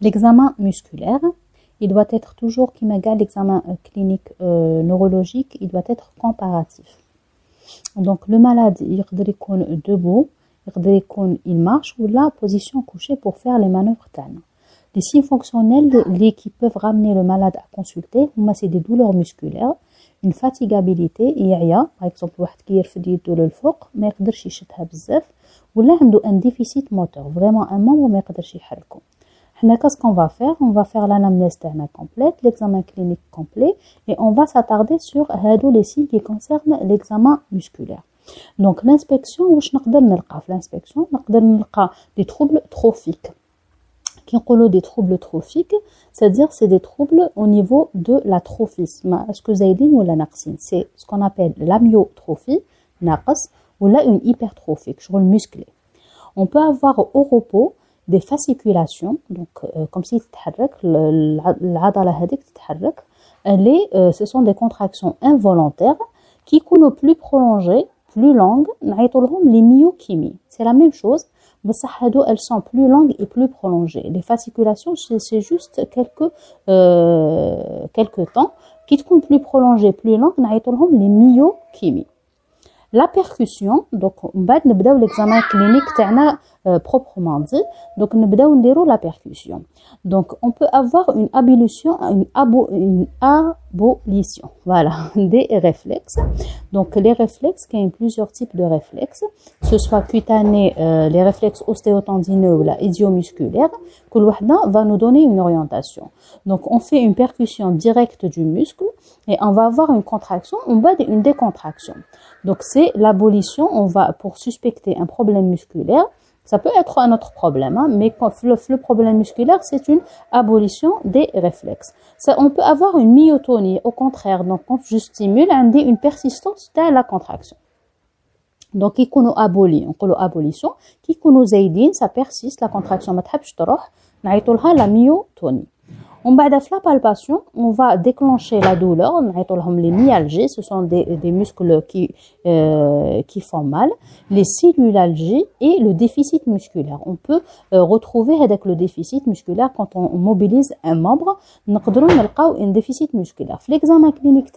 L'examen musculaire, il doit être toujours qui m'égale l'examen euh, clinique euh, neurologique, il doit être comparatif. Donc le malade, il est euh, debout, il marche ou la position couchée pour faire les manœuvres TAN. Les signes fonctionnels les, qui peuvent ramener le malade à consulter, c'est des douleurs musculaires, une fatigabilité, par exemple, ou là, un déficit moteur, vraiment un membre, mais Qu'est-ce qu'on va faire? On va faire l'anamnèse complète, l'examen clinique complet, et on va s'attarder sur les signes qui concernent l'examen musculaire. Donc l'inspection, où L'inspection, des troubles trophiques. Qui ont des troubles trophiques, c'est-à-dire c'est des troubles au niveau de la trophisme. Est-ce que ou la narcine C'est ce qu'on appelle l'amyotrophie, ou là une hypertrophie, je veux le musclé. On peut avoir au repos des fasciculations, donc euh, comme si les, euh, ce sont des contractions involontaires qui sont plus prolongées, plus longues, les myochimies. C'est la même chose, elles sont plus longues et plus prolongées. Les fasciculations, c'est juste quelques, euh, quelques temps. Qui sont plus prolongées, plus longues, les myochimies. La percussion, donc on va l'examen clinique euh, proprement dit. Donc la percussion. Donc on peut avoir une abolition, une, abolition, voilà, des réflexes. Donc les réflexes, il y a plusieurs types de réflexes, ce soit cutanés, euh, les réflexes ostéotendineux ou la idiomusculaire, que va nous donner une orientation. Donc on fait une percussion directe du muscle et on va avoir une contraction, on va une décontraction. Donc c'est l'abolition, on va pour suspecter un problème musculaire, ça peut être un autre problème, hein, mais le, problème musculaire, c'est une abolition des réflexes. Ça, on peut avoir une myotonie, au contraire. Donc, quand je stimule, dit une persistance de la contraction. Donc, qui qu'on aboli, on abolition, qui qu'on ça persiste, la contraction, la myotonie. On va la palpation, on va déclencher la douleur, on les myalgies, ce sont des, des muscles qui, euh, qui font mal, les cellulalgies et le déficit musculaire. On peut euh, retrouver avec le déficit musculaire quand on mobilise un membre, on a un déficit musculaire. L'examen clinique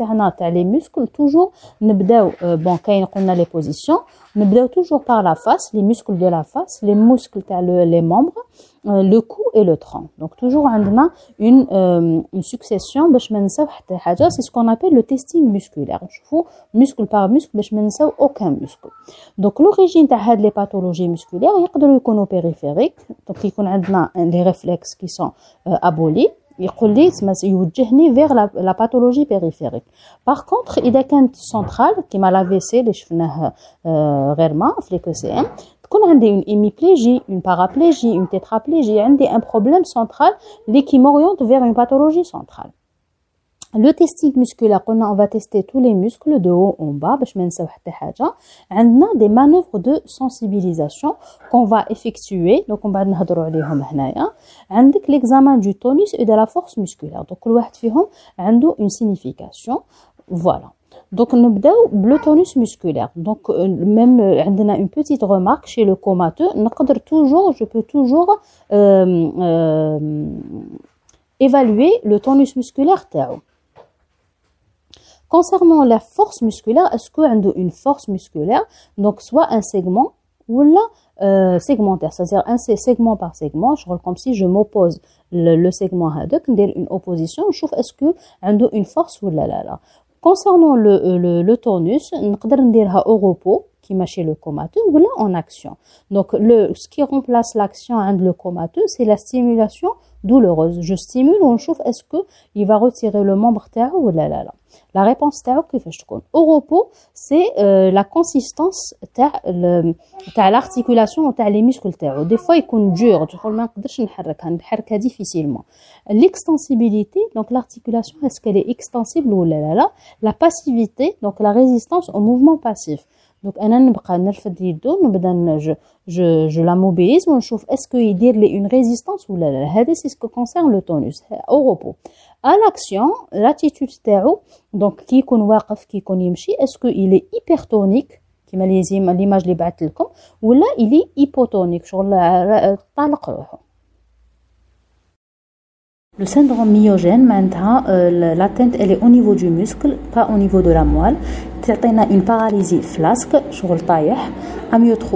les muscles, toujours, euh, bon, quand on a les positions, on toujours par la face, les muscles de la face, les muscles, les membres, euh, le cou et le tronc. Donc toujours on a une, euh, une succession c'est ce qu'on appelle le testing musculaire. Je muscle par muscle aucun muscle. Donc l'origine de les pathologies musculaires, il y a des périphériques, donc il y a des réflexes qui sont euh, abolis. يوجهني vers la, la pathologie périphérique. Par contre, إذا كانت centrale كيما l'AVC اللي شفناه غير ما في لي كو تكون عندي une hémiplégie, une paraplégie, une tétraplégie, عندي un problème central qui m'oriente vers une pathologie centrale. Le testing musculaire, on va tester tous les muscles de haut en bas باش ما نساو حتى حاجه عندنا des manœuvres de sensibilisation qu'on va effectuer donc on va نهضروا عليهم هنايا عندك l'examen du tonus et de la force musculaire donc كل واحد فيهم عنده une signification voilà donc, nous le tonus musculaire. Donc, euh, même, on a une petite remarque chez le comateux. toujours, je peux toujours euh, euh, évaluer le tonus musculaire. Concernant la force musculaire, est-ce qu'on a une force musculaire Donc, soit un segment ou là, euh, segmentaire, c'est-à-dire un segment par segment, je vois comme si je m'oppose le, le segment à deux, une opposition, je trouve est-ce que a une force ou là là là. Concernant le, euh, le, le tournus, on peut dire au repos, qui chez le comateux ou là en action. Donc le ce qui remplace l'action عند le comateux, c'est la stimulation douloureuse. Je stimule on chauffe est-ce que il va retirer le membre تاعو ou là là là. La réponse تاعو كيفاش تكون Au repos, c'est euh, la consistance تاع تاع l'articulation تاع les muscles تاعو. Des fois يكون dur, تقول ما نقدرش نحركها, نحركها difficilement. L'extensibilité, donc l'articulation, est-ce qu'elle est extensible ou là là là La passivité, donc la résistance au mouvement passif. دونك أنا نبقى نرفد يدو نبدا نج جو جو لا موبيليز ونشوف اسكو يدير لي اون ريزيستانس ولا لا هذا سي سكو كونسيرن لو تونوس أو روبو ا لاكسيون لاتيتود تاعو دونك كي يكون واقف كي يكون يمشي اسكو الي هيبرتونيك كيما ليزيم ليماج لي بعثت لكم ولا الي هيبوتونيك شغل طالق روحه Le syndrome myogène, maintenant, euh, l'atteinte elle est au niveau du muscle, pas au niveau de la moelle. As une paralysie flasque, sur le tailleur, amyotrophie.